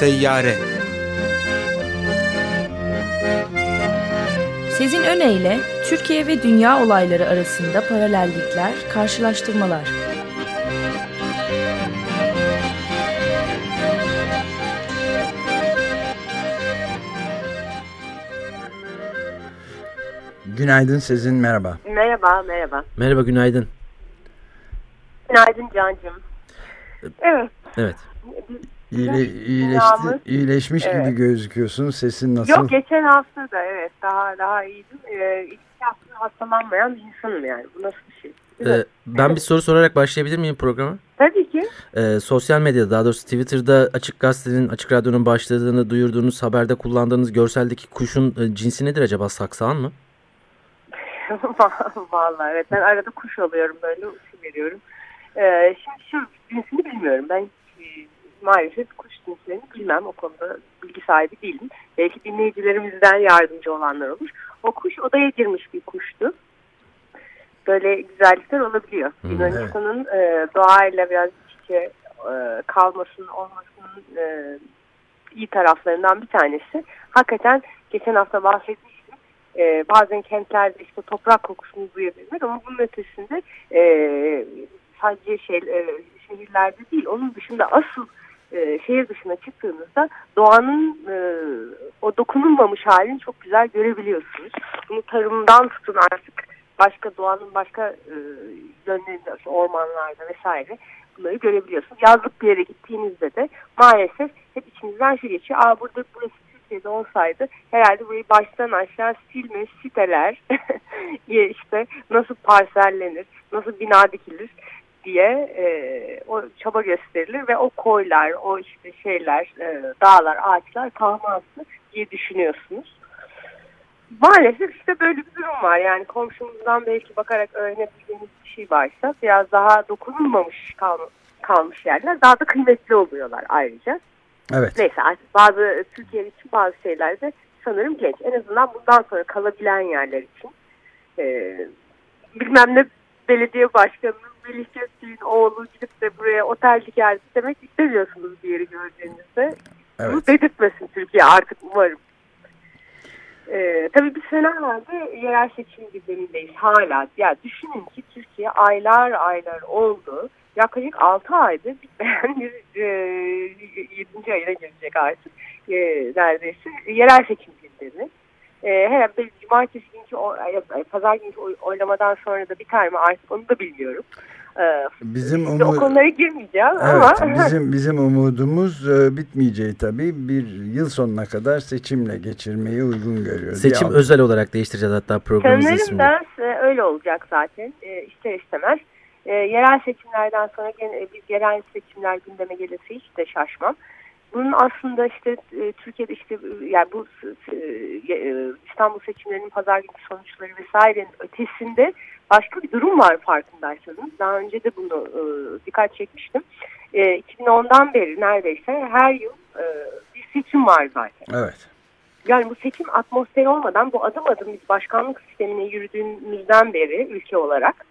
Seyyare Sezin Öne Türkiye ve dünya olayları arasında paralellikler, karşılaştırmalar. Günaydın Sezin, merhaba. Merhaba, merhaba. Merhaba, günaydın. Günaydın Can'cığım. Evet. Evet. İyile, iyileşti, iyileşmiş evet. gibi gözüküyorsun. Sesin nasıl? Yok geçen hafta da evet daha daha iyiydim. Ee, iki hafta hastalanmayan bir insanım yani. Bu nasıl bir şey? Ee, ben bir soru sorarak başlayabilir miyim programa? Tabii ki. Ee, sosyal medyada daha doğrusu Twitter'da Açık Gazete'nin Açık Radyo'nun başladığını duyurduğunuz haberde kullandığınız görseldeki kuşun e, cinsi nedir acaba? Saksan mı? Vallahi evet ben arada kuş alıyorum böyle uçu veriyorum. Ee, şimdi şu cinsini bilmiyorum. Ben maalesef kuş cinslerini bilmem. O konuda bilgi sahibi değilim. Belki dinleyicilerimizden yardımcı olanlar olur. O kuş odaya girmiş bir kuştu. Böyle güzellikler olabiliyor. Hmm, Yunanistan'ın evet. e, doğayla biraz iç içe e, kalmasının olmasının e, iyi taraflarından bir tanesi. Hakikaten geçen hafta bahsetmiştim. E, bazen kentlerde işte toprak kokusunu duyabilmek ama bunun ötesinde e, sadece şey, e, şehirlerde değil onun dışında asıl e, şehir dışına çıktığınızda doğanın e, o dokunulmamış halini çok güzel görebiliyorsunuz. Bunu tarımdan tutun artık başka doğanın başka e, yönlerinde ormanlarda vesaire bunları görebiliyorsunuz. Yazlık bir yere gittiğinizde de maalesef hep içinizden şu geçiyor. Aa burada burası Türkiye'de olsaydı herhalde burayı baştan aşağı silme, siteler işte nasıl parsellenir, nasıl bina dikilir diye e, o çaba gösterilir ve o koylar, o işte şeyler, e, dağlar, ağaçlar kalmazdı diye düşünüyorsunuz. Maalesef işte böyle bir durum var. Yani komşumuzdan belki bakarak öğrenebildiğimiz bir şey varsa biraz daha dokunulmamış kal kalmış yerler daha da kıymetli oluyorlar ayrıca. Evet. Neyse artık bazı Türkiye için bazı şeylerde sanırım genç. En azından bundan sonra kalabilen yerler için. E, bilmem ne belediye başkanının Melih Gökçe'nin oğlu gidip de buraya otel geldi demek istemiyorsunuz bir yeri gördüğünüzde. Evet. Bu dedirtmesin Türkiye artık umarım. Ee, tabii bir sene vardı yerel seçim gündemindeyiz hala. Ya düşünün ki Türkiye aylar aylar oldu. Yaklaşık 6 aydır bitmeyen bir e, 7. ayına gelecek artık e, neredeyse yerel seçim gündemi. E, herhalde cumartesi günkü, pazar günkü oylamadan sonra da biter mi artık onu da bilmiyorum. Ee, bizim umud... O konulara girmeyeceğim evet, ama... bizim, bizim umudumuz e, bitmeyeceği tabii. Bir yıl sonuna kadar seçimle geçirmeyi uygun görüyoruz. Seçim ya, özel olarak değiştireceğiz hatta programımızın ismini. Sanırım da öyle olacak zaten e, ister istemez. E, yerel seçimlerden sonra gene, biz yerel seçimler gündeme gelirse hiç de şaşmam. Bunun aslında işte e, Türkiye'de işte e, yani bu e, e, İstanbul seçimlerinin pazar günü sonuçları vesairenin ötesinde başka bir durum var farkındaysanız. Daha önce de bunu e, dikkat çekmiştim. E, 2010'dan beri neredeyse her yıl e, bir seçim var zaten. Evet. Yani bu seçim atmosferi olmadan bu adım adım biz başkanlık sistemine yürüdüğümüzden beri ülke olarak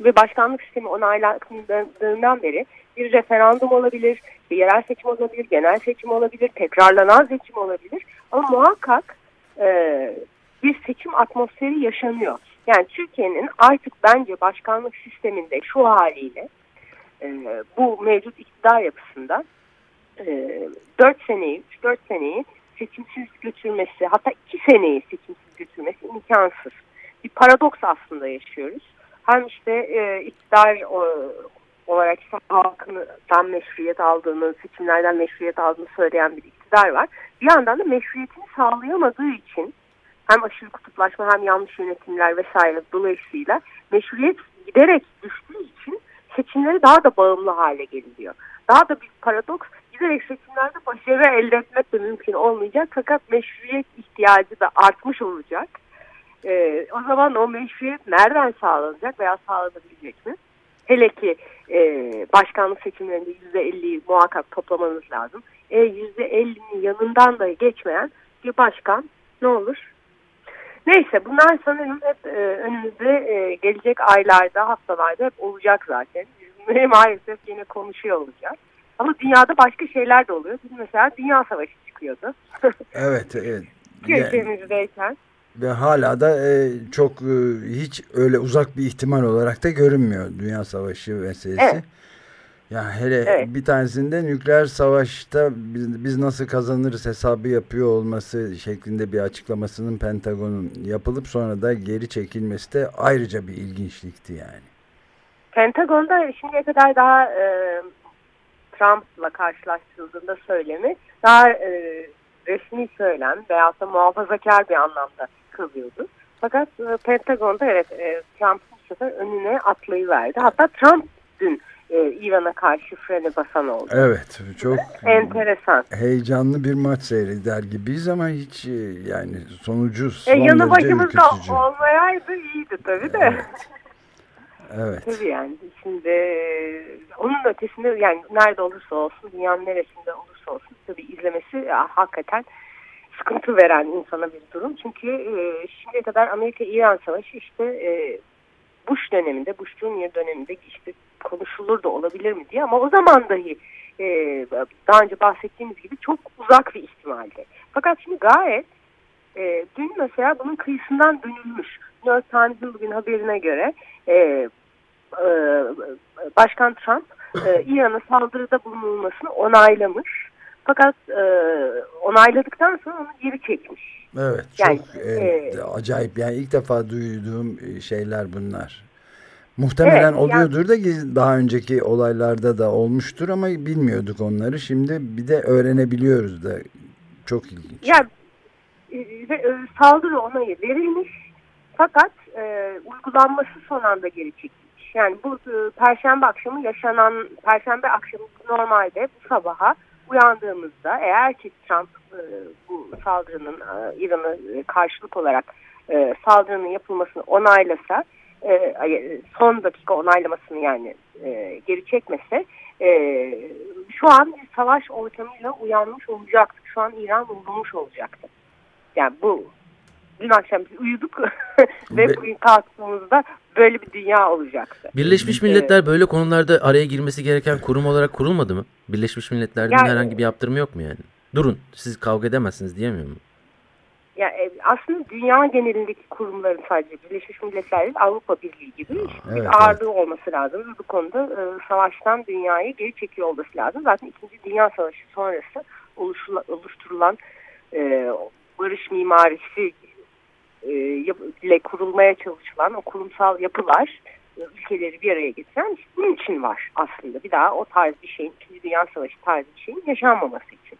ve başkanlık sistemi onaylandığından beri bir referandum olabilir, bir yerel seçim olabilir, genel seçim olabilir, tekrarlanan seçim olabilir. Ama muhakkak e, bir seçim atmosferi yaşanıyor. Yani Türkiye'nin artık bence başkanlık sisteminde şu haliyle e, bu mevcut iktidar yapısında e, 4 seneyi, 3-4 seneyi seçimsiz götürmesi, hatta 2 seneyi seçimsiz götürmesi imkansız. Bir paradoks aslında yaşıyoruz. Hem işte e, iktidar o, olarak işte halkından meşruiyet aldığını, seçimlerden meşruiyet aldığını söyleyen bir iktidar var. Bir yandan da meşruiyetini sağlayamadığı için hem aşırı kutuplaşma hem yanlış yönetimler vesaire dolayısıyla meşruiyet giderek düştüğü için seçimleri daha da bağımlı hale geliniyor. Daha da bir paradoks giderek seçimlerde başarı elde etmek de mümkün olmayacak fakat meşruiyet ihtiyacı da artmış olacak. Ee, o zaman o meşruiyet nereden sağlanacak veya sağlanabilecek mi? Hele ki e, başkanlık seçimlerinde %50'yi muhakkak toplamanız lazım. E, %50'nin yanından da geçmeyen bir başkan ne olur? Neyse bunlar sanırım hep e, önümüzde e, gelecek aylarda, haftalarda hep olacak zaten. Biz maalesef yine konuşuyor olacağız. Ama dünyada başka şeyler de oluyor. Bizim mesela Dünya Savaşı çıkıyordu. evet, evet. Ülkemizdeyken. Ve hala da e, çok e, hiç öyle uzak bir ihtimal olarak da görünmüyor Dünya Savaşı meselesi. Evet. Ya hele evet. bir tanesinde nükleer savaşta biz, biz nasıl kazanırız hesabı yapıyor olması şeklinde bir açıklamasının Pentagon'un yapılıp sonra da geri çekilmesi de ayrıca bir ilginçlikti yani. Pentagon'da şimdiye kadar daha e, Trump'la karşılaştırıldığında söylemi daha e, resmi söylem veya da muhafazakar bir anlamda kalıyordu. Fakat e, Pentagon'da evet e, Trump'ın sefer önüne atlayıverdi. Hatta Trump dün e, İran'a karşı freni basan oldu. Evet çok enteresan. Heyecanlı bir maç seyreder gibiyiz ama hiç e, yani sonucu son e, yanı başımızda olmayaydı iyiydi tabii de. Evet. Evet. Tabii yani şimdi onun ötesinde yani nerede olursa olsun dünyanın neresinde olursa olsun tabii izlemesi ya, hakikaten sıkıntı veren insana bir durum. Çünkü e, şimdiye kadar Amerika-İran savaşı işte e, Bush döneminde, Bush Junior döneminde işte konuşulur da olabilir mi diye ama o zaman dahi e, daha önce bahsettiğimiz gibi çok uzak bir ihtimaldi. Fakat şimdi gayet e, dün mesela bunun kıyısından dönülmüş. New York Times'ın bugün haberine göre e, e, Başkan Trump e, İran'a saldırıda bulunulmasını onaylamış. Fakat e, onayladıktan sonra onu geri çekmiş. Evet yani, çok e, e, acayip yani ilk defa duyduğum e, şeyler bunlar. Muhtemelen evet, oluyordur yani, da daha önceki olaylarda da olmuştur ama bilmiyorduk onları. Şimdi bir de öğrenebiliyoruz da çok ilginç. Ya e, e, saldırı onayı verilmiş fakat e, uygulanması son anda geri çekilmiş. Yani bu e, perşembe akşamı yaşanan perşembe akşamı normalde bu sabaha uyandığımızda eğer ki Trump e, bu saldırının e, İran'a karşılık olarak e, saldırının yapılmasını onaylasa e, son dakika onaylamasını yani e, geri çekmese e, şu an bir savaş ortamıyla uyanmış olacaktı. Şu an İran vurulmuş olacaktı. Yani bu dün akşam biz uyuduk ve bugün kalktığımızda böyle bir dünya olacaktı. Birleşmiş Milletler evet. böyle konularda araya girmesi gereken kurum olarak kurulmadı mı? Birleşmiş Milletler'den yani, herhangi bir yaptırımı yok mu yani? Durun siz kavga edemezsiniz diyemiyor mu? Ya e, aslında dünya genelindeki kurumların sadece Birleşmiş Milletler değil Avrupa Birliği gibi evet, bir ağırlığı evet. olması lazım. Bu konuda e, savaştan dünyayı geri çekiyor olması lazım. Zaten İkinci Dünya Savaşı sonrası oluşturulan e, barış mimarisi ile kurulmaya çalışılan o kurumsal yapılar e, ülkeleri bir araya getiren bunun için var aslında. Bir daha o tarz bir şeyin, İkinci Dünya Savaşı tarzı bir şeyin yaşanmaması için.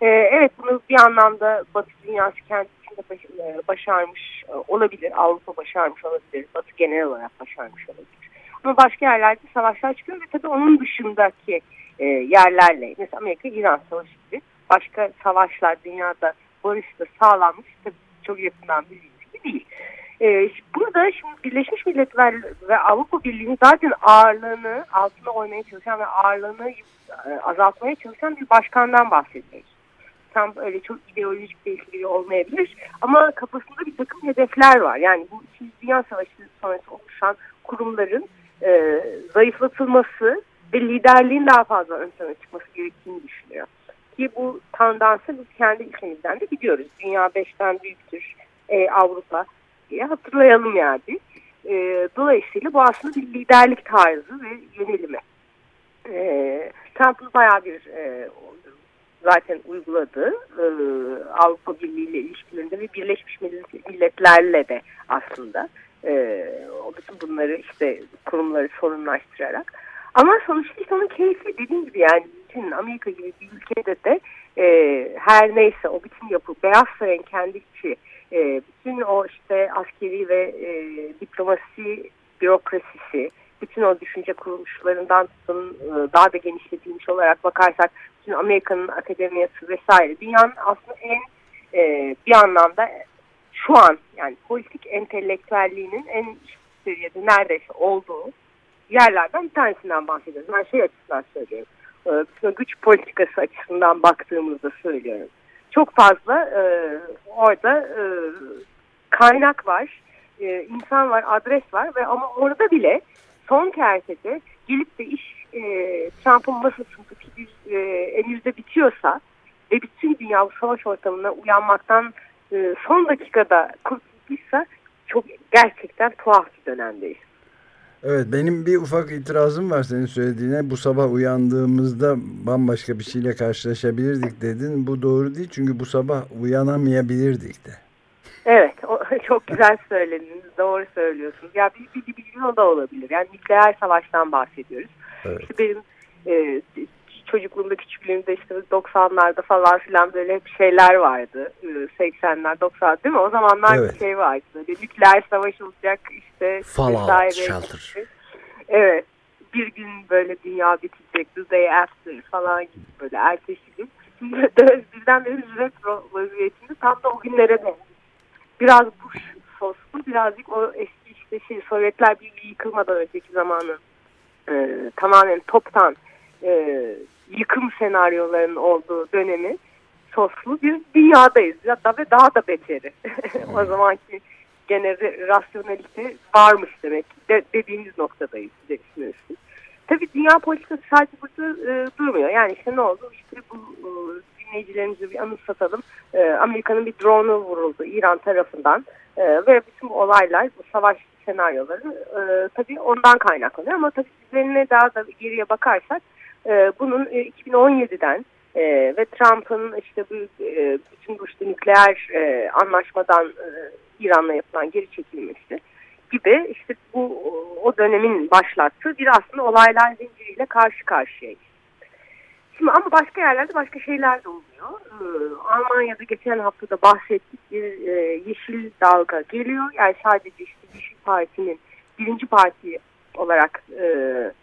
E, evet bunu bir anlamda Batı dünyası kendi içinde baş, e, başarmış e, olabilir. Avrupa başarmış olabilir. Batı genel olarak başarmış olabilir. Ama başka yerlerde savaşlar çıkıyor ve tabii onun dışındaki e, yerlerle mesela Amerika İran Savaşı gibi başka savaşlar dünyada barışta sağlanmış tabii çok yakından bildiğimiz gibi değil. Ee, burada şimdi Birleşmiş Milletler ve Avrupa Birliği'nin zaten ağırlığını altına oynamaya çalışan ve ağırlığını e, azaltmaya çalışan bir başkandan bahsediyoruz tam öyle çok ideolojik bir biri olmayabilir. Ama kafasında bir takım hedefler var. Yani bu İkinci Dünya Savaşı sonrası oluşan kurumların e, zayıflatılması ve liderliğin daha fazla ön plana çıkması gerektiğini düşünüyor. Ki bu tandansı biz kendi ülkemizden de biliyoruz. Dünya beşten büyüktür e, Avrupa diye hatırlayalım yani. E, dolayısıyla bu aslında bir liderlik tarzı ve yönelimi. E, Trump'ın bayağı bir e, zaten uyguladığı e, Avrupa Birliği ile ilişkilerinde ve Birleşmiş Milletler'le de aslında e, bütün bunları işte kurumları sorunlaştırarak ama sonuçta onun keyfi dediğim gibi yani bütün Amerika gibi bir ülkede de e, her neyse o bütün yapı Beyaz Saray'ın kendi içi e, bütün o işte askeri ve e, diplomasi bürokrasisi bütün o düşünce kuruluşlarından tutun e, daha da genişletilmiş olarak bakarsak bütün Amerika'nın akademiyası vesaire dünyanın aslında en e, bir anlamda şu an yani politik entelektüelliğinin en seviyede neredeyse olduğu yerlerden bir tanesinden bahsediyoruz. Ben şey açısından söylüyorum. E, güç politikası açısından baktığımızda söylüyorum. Çok fazla e, orada e, kaynak var, e, insan var, adres var ve ama orada bile son kertede gelip de iş e, Trump'ın masasındaki bir e, elinizde bitiyorsa ve bütün dünya bu savaş ortamına uyanmaktan e, son dakikada kurtulduysa çok gerçekten tuhaf bir dönemdeyiz. Evet benim bir ufak itirazım var senin söylediğine. Bu sabah uyandığımızda bambaşka bir şeyle karşılaşabilirdik dedin. Bu doğru değil çünkü bu sabah uyanamayabilirdik de. Evet o, çok güzel söylediniz. Doğru söylüyorsunuz. Ya bir, bir, bir gün o da olabilir. Yani nükleer savaştan bahsediyoruz. Evet. İşte benim e, çocukluğumda küçüklüğümde işte 90'larda falan filan böyle hep şeyler vardı. 80'ler 90 değil mi? O zamanlar evet. bir şey vardı. Böyle nükleer savaş olacak işte. Fallout Shelter. Evet. Bir gün böyle dünya bitecek. The day after falan gibi böyle ertesi gün. Şimdi birden beri retro vaziyetinde tam da o günlere döndü. Biraz Bush soslu birazcık o eski işte şey Sovyetler Birliği yıkılmadan önceki zamanın e, tamamen toptan e, yıkım senaryolarının olduğu dönemi soslu bir dünyadayız. Hatta ve daha da beteri. o zamanki gene rasyonelite varmış demek de, dediğimiz noktadayız size düşünürsün. Tabii dünya politikası sadece burada e, durmuyor. Yani işte ne oldu? İşte bu e, dinleyicilerimizi bir anımsatalım. E, Amerika'nın bir drone'u vuruldu İran tarafından e, ve bütün bu olaylar, bu savaş senaryoları e, tabii ondan kaynaklanıyor. Ama tabii üzerine daha da geriye bakarsak e, bunun e, 2017'den e, ve Trump'ın işte bu e, bütün bu işte nükleer e, anlaşmadan İran'la yapılan geri çekilmesi gibi işte bu o dönemin başlattığı bir aslında olaylar zinciriyle karşı karşıyayız. Şimdi ama başka yerlerde başka şeyler de oluyor. Ee, Almanya'da geçen haftada bahsettik bir yeşil dalga geliyor. Yani sadece işte Yeşil Parti'nin birinci parti olarak e,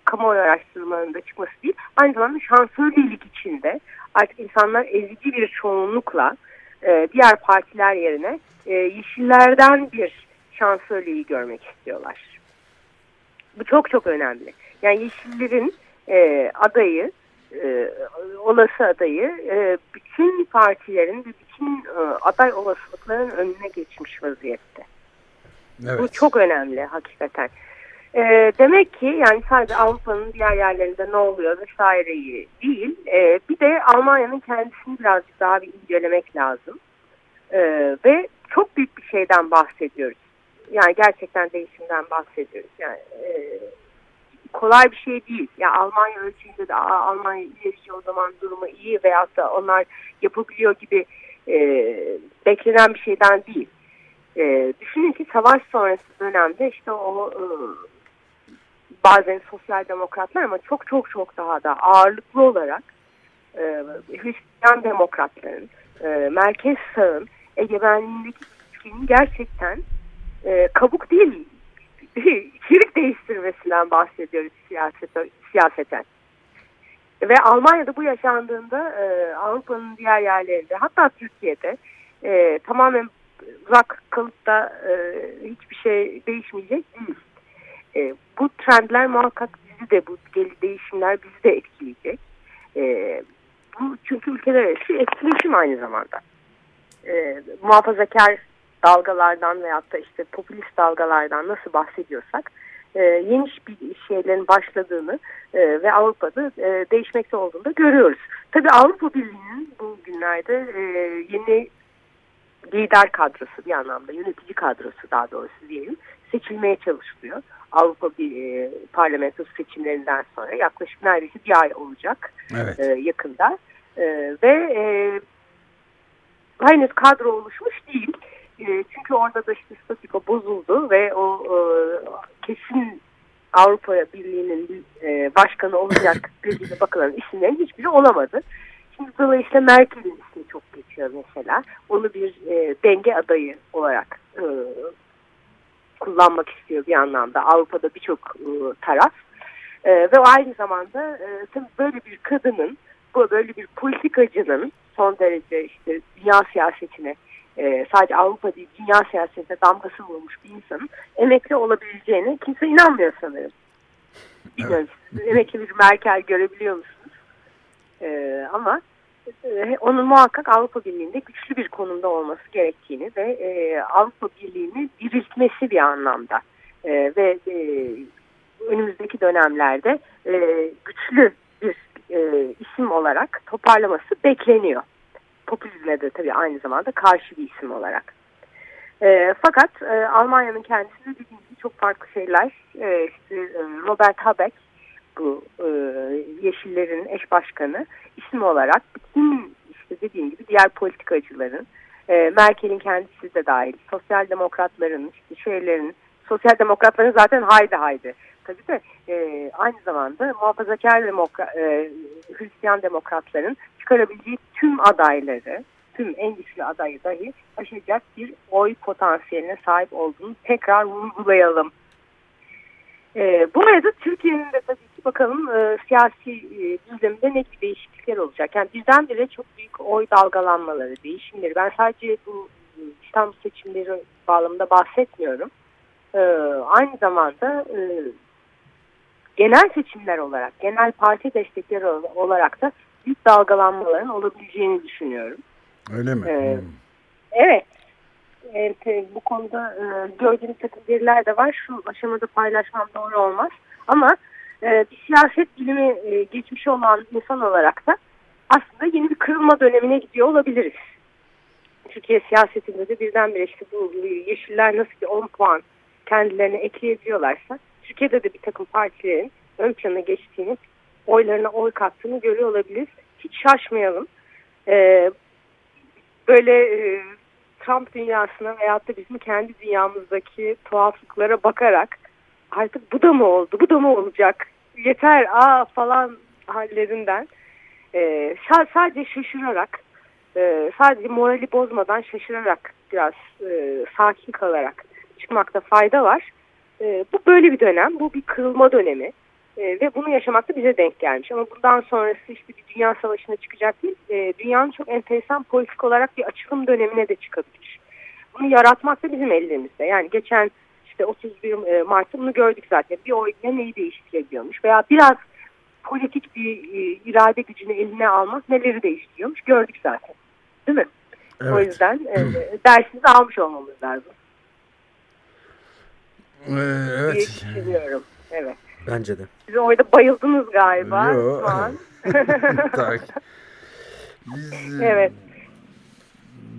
kamuoyu araştırmalarında çıkması değil, aynı zamanda şansölyelik içinde artık insanlar ezici bir çoğunlukla e, diğer partiler yerine e, yeşillerden bir şansölyeyi görmek istiyorlar. Bu çok çok önemli. Yani yeşillerin e, adayı, e, olası adayı e, bütün partilerin ve bütün e, aday olasılıkların önüne geçmiş vaziyette. Evet. Bu çok önemli hakikaten. E, demek ki yani sadece Avrupa'nın diğer yerlerinde ne oluyor vesaireyi değil. E, bir de Almanya'nın kendisini birazcık daha bir incelemek lazım. E, ve çok büyük bir şeyden bahsediyoruz. Yani gerçekten değişimden bahsediyoruz. Yani e, kolay bir şey değil. Ya yani Almanya ölçüğünde de Almanya ilerici o zaman durumu iyi veyahut da onlar yapabiliyor gibi e, beklenen bir şeyden değil. E, düşünün ki savaş sonrası dönemde işte o e, bazen sosyal demokratlar ama çok çok çok daha da ağırlıklı olarak e, Hristiyan demokratların, e, merkez sağın egemenliğindeki ülkenin gerçekten e, kabuk değil, içerik değiştirmesinden bahsediyoruz siyaset, siyaseten. Ve Almanya'da bu yaşandığında e, Avrupa'nın diğer yerlerinde hatta Türkiye'de e, tamamen uzak kalıp da e, hiçbir şey değişmeyecek değil. E, bu trendler muhakkak bizi de bu değişimler bizi de etkileyecek. E, bu çünkü ülkeler arası etkileşim aynı zamanda. E, muhafazakar dalgalardan veyahut da işte popülist dalgalardan nasıl bahsediyorsak e, yeni bir şeylerin başladığını e, ve Avrupa'da e, değişmekte olduğunu da görüyoruz. Tabii Avrupa Birliği'nin bu günlerde e, yeni lider kadrosu bir anlamda yönetici kadrosu daha doğrusu diyelim seçilmeye çalışılıyor. Avrupa bir e, parlamentosu seçimlerinden sonra yaklaşık neredeyse bir ay olacak evet. e, yakında. E, ve e, henüz kadro oluşmuş değil. E, çünkü orada da işte statiko bozuldu ve o e, kesin Avrupa Birliği'nin e, başkanı olacak gözüyle bakılan isimlerin hiçbiri olamadı. Şimdi dolayısıyla Merkel'in ismi çok geçiyor mesela. Onu bir e, denge adayı olarak e, kullanmak istiyor bir anlamda Avrupa'da birçok e, taraf. E, ve aynı zamanda e, tabii böyle bir kadının, böyle bir politikacının son derece işte dünya siyasetine e, sadece Avrupa değil dünya siyasetine damgası vurmuş bir insanın emekli olabileceğine kimse inanmıyor sanırım. Bilmiyorum. Evet. Emekli bir Merkel görebiliyor musunuz? E, ama onun muhakkak Avrupa Birliği'nde güçlü bir konumda olması gerektiğini ve e, Avrupa Birliği'ni diriltmesi bir anlamda e, ve e, önümüzdeki dönemlerde güçlü bir isim olarak toparlaması bekleniyor. Popülizme de tabii aynı zamanda karşı bir isim olarak. Fakat e, Almanya'nın kendisinde dediğim gibi çok farklı şeyler. E, Robert Habeck bu e, Yeşillerin eş başkanı isim olarak bütün işte dediğim gibi diğer politikacıların e, Merkel'in kendisi de dahil sosyal demokratların işte şeylerin sosyal demokratların zaten haydi haydi tabii de e, aynı zamanda muhafazakar demokra e, Hristiyan demokratların çıkarabileceği tüm adayları tüm en güçlü adayı dahi aşacak bir oy potansiyeline sahip olduğunu tekrar vurgulayalım. E, bu arada Türkiye'nin de tabii bakalım e, siyasi e, düzleminde ne gibi değişiklikler olacak. Yani birdenbire çok büyük oy dalgalanmaları, değişimleri. Ben sadece bu e, İstanbul seçimleri bağlamında bahsetmiyorum. E, aynı zamanda e, genel seçimler olarak, genel parti destekleri olarak da büyük dalgalanmaların olabileceğini düşünüyorum. Öyle mi? Ee, hmm. Evet. Evet, bu konuda e, gördüğüm takım veriler de var. Şu aşamada paylaşmam doğru olmaz. Ama e, bir siyaset bilimi e, geçmişi olan insan olarak da aslında yeni bir kırılma dönemine gidiyor olabiliriz. Türkiye siyasetinde de birdenbire işte bu yeşiller nasıl bir 10 puan kendilerine ekleyebiliyorlarsa Türkiye'de de bir takım partilerin ön plana geçtiğini, oylarına oy kattığını görüyor olabiliriz. Hiç şaşmayalım. Ee, böyle e, Trump dünyasına veyahut da bizim kendi dünyamızdaki tuhaflıklara bakarak artık bu da mı oldu, bu da mı olacak, yeter aa falan hallerinden e, sadece şaşırarak, e, sadece morali bozmadan şaşırarak biraz e, sakin kalarak çıkmakta fayda var. E, bu böyle bir dönem, bu bir kırılma dönemi. E, ve bunu yaşamak da bize denk gelmiş. Ama bundan sonrası işte bir dünya savaşına çıkacak değil. E, dünyanın çok enteresan politik olarak bir açılım dönemine de çıkabilir. Bunu yaratmak da bizim elimizde. Yani geçen işte 31 e, Mart'ta bunu gördük zaten. Bir oy neyi değiştirebiliyormuş veya biraz politik bir e, irade gücünü eline almak neleri değiştiriyormuş gördük zaten. Değil mi? Evet. O yüzden e, dersimizi almış olmamız lazım. Ee, evet. Diye düşünüyorum. Evet. Bence de. Siz orada bayıldınız galiba Yo. şu an. Biz, evet.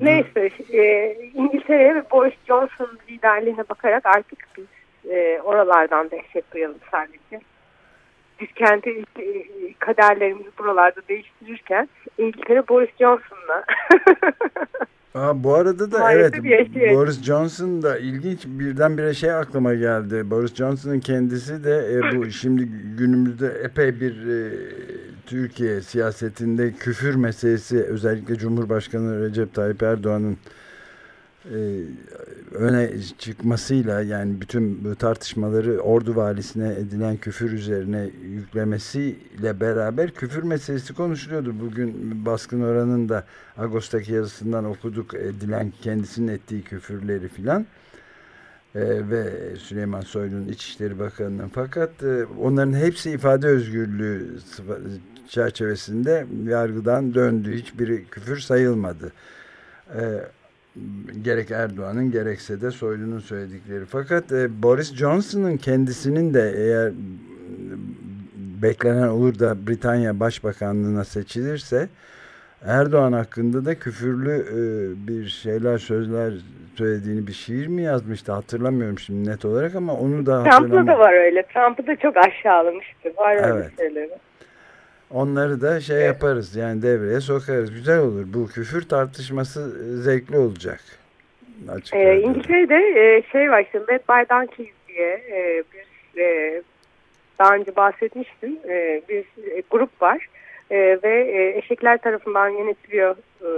Neyse e, İngiltere ve Boris Johnson liderliğine bakarak artık biz e, oralardan dehşet duyalım sadece. Biz kendi e, kaderlerimizi buralarda değiştirirken İngiltere Boris Johnson'la Aa, bu arada da Maalesef evet. Boris Johnson da ilginç birdenbire şey aklıma geldi. Boris Johnson'ın kendisi de e, bu şimdi günümüzde epey bir e, Türkiye siyasetinde küfür meselesi özellikle Cumhurbaşkanı Recep Tayyip Erdoğan'ın e, öne çıkmasıyla yani bütün bu tartışmaları ordu valisine edilen küfür üzerine yüklemesiyle beraber küfür meselesi konuşuluyordu. Bugün baskın oranın da Ağustos'taki yazısından okuduk edilen kendisinin ettiği küfürleri filan. Ee, ve Süleyman Soylu'nun İçişleri Bakanı'nın fakat e, onların hepsi ifade özgürlüğü çerçevesinde yargıdan döndü. Hiçbiri küfür sayılmadı. Ee, gerek Erdoğan'ın gerekse de Soylu'nun söyledikleri. Fakat e, Boris Johnson'ın kendisinin de eğer beklenen olur da Britanya Başbakanlığına seçilirse Erdoğan hakkında da küfürlü e, bir şeyler sözler söylediğini bir şiir mi yazmıştı hatırlamıyorum şimdi net olarak ama onu da Trump'la da var öyle. Trump'ı da çok aşağılamıştı. Var öyle evet. şeyleri. Onları da şey evet. yaparız yani devreye sokarız. Güzel olur. Bu küfür tartışması e, zevkli olacak. Ee, İngiltere'de e, şey var işte Led by Donkeys diye e, bir e, daha önce bahsetmiştim e, bir e, grup var e, ve e, eşekler tarafından yönetiliyor e,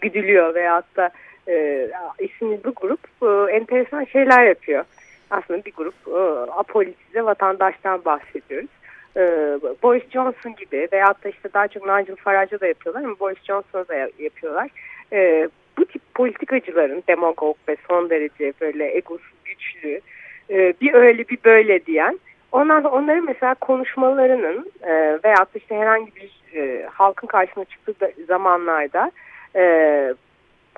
güdülüyor veyahut da e, isimli bu grup e, enteresan şeyler yapıyor. Aslında bir grup e, apolitize vatandaştan bahsediyoruz e, Boris Johnson gibi veyahut da işte daha çok Nigel Farage'a da yapıyorlar ama Boris Johnson'a da yapıyorlar. E, bu tip politikacıların demagog ve son derece böyle egosu güçlü e, bir öyle bir böyle diyen ondan onların mesela konuşmalarının e, veyahut da işte herhangi bir e, halkın karşısına çıktığı zamanlarda e,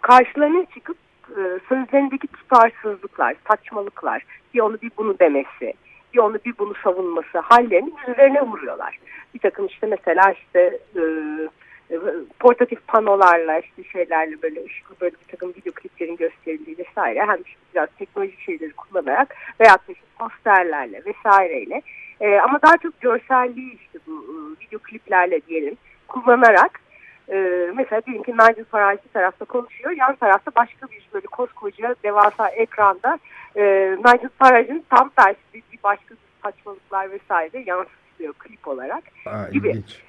karşılarına çıkıp e, sözlerindeki tutarsızlıklar, saçmalıklar, bir onu bir bunu demesi bir onu bir bunu savunması hallerini yüzlerine vuruyorlar. Bir takım işte mesela işte e, e, portatif panolarla işte şeylerle böyle ışıklı böyle bir takım video kliplerin gösterildiği vesaire hem işte biraz teknolojik şeyleri kullanarak da işte posterlerle vesaireyle e, ama daha çok görselliği işte bu e, video kliplerle diyelim kullanarak e, mesela diyelim ki Nigel Farage bir tarafta konuşuyor yan tarafta başka bir böyle koskoca devasa ekranda e, Nigel Farage'ın tam tersi bir, bir başka saçmalıklar vesaire yansıtılıyor klip olarak Aa, gibi. ilginç.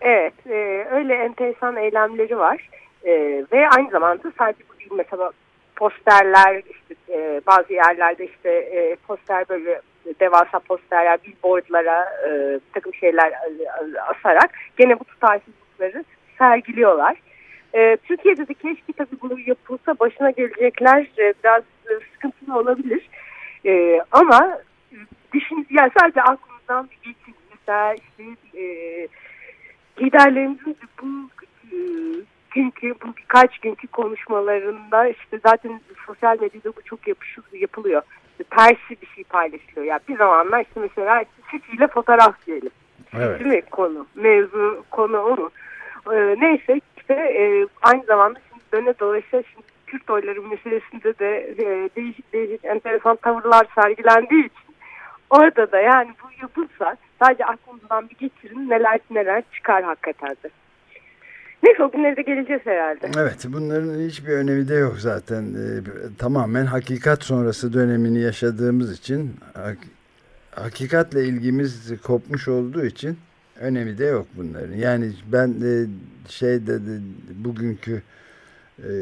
Evet, e, öyle enteresan eylemleri var e, ve aynı zamanda sadece bu değil mesela posterler işte e, bazı yerlerde işte e, poster böyle devasa posterler billboardlara e, takım şeyler asarak gene bu tutarsızlıkları sergiliyorlar. E, Türkiye'de de keşke tabii bunu yapılsa başına gelecekler e, biraz sıkıntılı olabilir. E, ama düşün, yani sadece aklımızdan bir geçin. Mesela işte e, liderlerimizin bu e, günkü bu birkaç günkü konuşmalarında işte zaten sosyal medyada bu çok yapışır, yapılıyor. İşte tersi bir şey paylaşılıyor. Yani bir zamanlar işte mesela ile fotoğraf diyelim. Evet. Değil mi konu? Mevzu konu o mu? Ee, neyse işte e, aynı zamanda şimdi döne dolayısıyla şimdi Kürt oyları meselesinde de e, değişik değişik enteresan tavırlar sergilendiği için orada da yani bu yapılsa sadece aklımızdan bir geçirin neler neler çıkar hakikaten de. Neyse o günlere de geleceğiz herhalde. Evet bunların hiçbir önemi de yok zaten. Ee, tamamen hakikat sonrası dönemini yaşadığımız için hak, hakikatle ilgimiz kopmuş olduğu için önemi de yok bunların. Yani ben de şeyde de bugünkü e,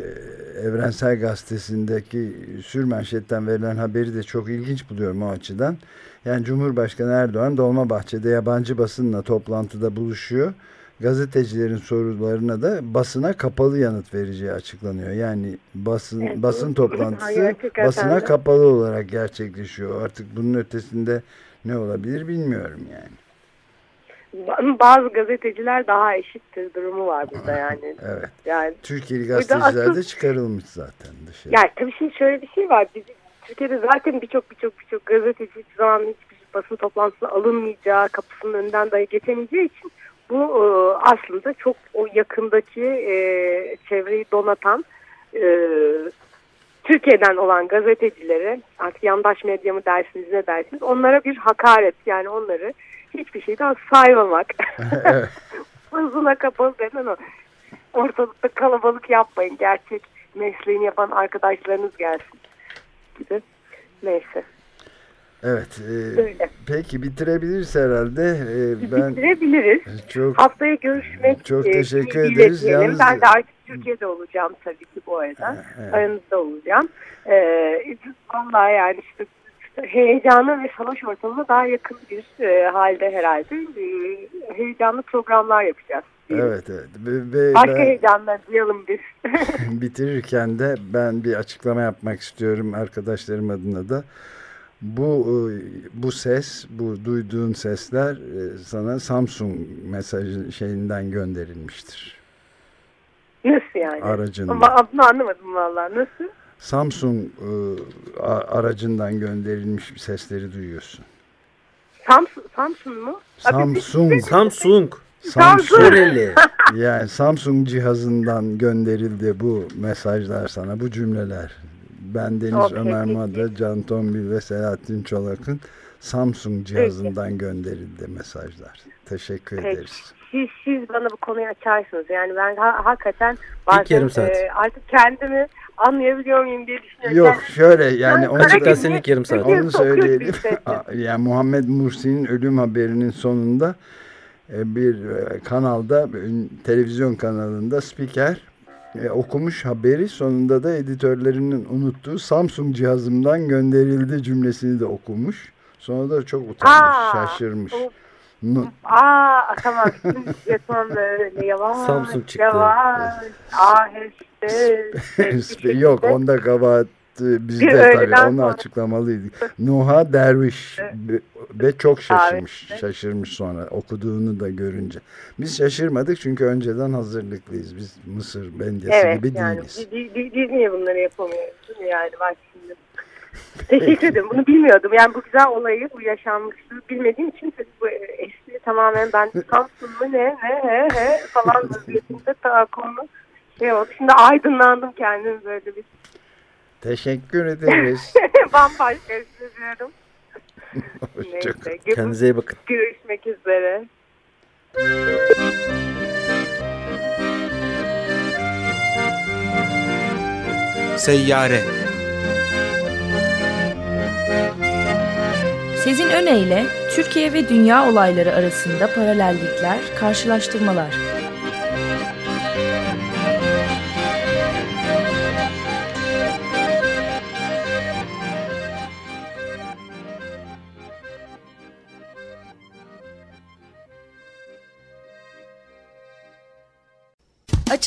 Evrensel Gazetesi'ndeki sürmanşetten verilen haberi de çok ilginç buluyorum o açıdan. Yani Cumhurbaşkanı Erdoğan Dolmabahçe'de yabancı basınla toplantıda buluşuyor. Gazetecilerin sorularına da basına kapalı yanıt vereceği açıklanıyor. Yani basın Evet, basın toplantısı basına kapalı olarak gerçekleşiyor. Artık bunun ötesinde ne olabilir bilmiyorum yani. Ba- Bazı gazeteciler daha eşittir durumu var burada yani. Evet. Yani Türkiye'li gazeteciler de çıkarılmış zaten dışarı. Yani tabii şimdi şöyle bir şey var. Bizim Türkiye'de zaten birçok birçok birçok gazeteci hiçbir zaman hiçbir basın toplantısına alınmayacağı, kapısının önünden dahi geçemeyeceği için bu e, aslında çok o yakındaki e, çevreyi donatan e, Türkiye'den olan gazetecilere artık yandaş medya mı dersiniz ne dersiniz onlara bir hakaret yani onları hiçbir şeyden saymamak. evet. Hızına kapalı denen o. Ortalıkta kalabalık yapmayın. Gerçek mesleğini yapan arkadaşlarınız gelsin gibi. Neyse. Evet. e, peki bitirebiliriz herhalde. E, ben Bitirebiliriz. çok Haftaya görüşmek Çok e, teşekkür ümidiyle ederiz. Yalnız- Ben de artık Türkiye'de olacağım tabii ki bu arada. Evet. Aranızda olacağım. Ee, vallahi yani işte heyecana ve savaş ortamına daha yakın bir e, halde herhalde e, heyecanlı programlar yapacağız. evet evet. Ve, ve Başka ben heyecanlar duyalım biz. bitirirken de ben bir açıklama yapmak istiyorum arkadaşlarım adına da. Bu e, bu ses, bu duyduğun sesler e, sana Samsung mesajı şeyinden gönderilmiştir. Nasıl yani? Aracından. Ama adını anlamadım vallahi. Nasıl? Samsung e, aracından gönderilmiş sesleri duyuyorsun. Samsung, Samsung mu? Samsung. Samsung. Samsung. Yani Samsung cihazından gönderildi bu mesajlar sana, bu cümleler. Ben Deniz Okey, Ömer peki. Mada, Can Tombil ve Selahattin Çolak'ın Samsung cihazından gönderildi mesajlar. Teşekkür Peki. ederiz. Siz, siz bana bu konuyu açarsınız. Yani ben ha- hakikaten bazen e, artık kendimi anlayabiliyor muyum diye düşünüyorum. Yok şöyle yani Ben onu, ilk yarım saat. Onu söyleyelim. yani Muhammed Mursi'nin ölüm haberinin sonunda e, bir e, kanalda, televizyon kanalında spiker e, okumuş haberi sonunda da editörlerinin unuttuğu Samsung cihazımdan gönderildi cümlesini de okumuş. Sonra da çok utanmış, Aa, şaşırmış. o- Aa tamam. Böyle yavaş. Samsung çıktı. Yavaş. Aheste. Yok onda kabahat e, bizde tabii onu sonra. açıklamalıydık. Nuha Derviş ve- çok şaşırmış. Evet. Şaşırmış sonra okuduğunu da görünce. Biz şaşırmadık çünkü önceden hazırlıklıyız. Biz Mısır bendesi Evet gibi yani değiliz. biz, niye bunları yapamıyoruz yani bak şimdi. Teşekkür ederim. Bunu bilmiyordum. Yani bu güzel olayı, bu yaşanmışlığı bilmediğim için bu espri tamamen ben Samsun mu ne ne he he falan vaziyetinde ta konu şey oldu. Şimdi aydınlandım kendim böyle bir. Teşekkür ederiz. Bambaşka hissediyorum. Hoşçakalın. Kendinize iyi bakın. Görüşmek üzere. Seyyare Sezin Öne Türkiye ve dünya olayları arasında paralellikler, karşılaştırmalar.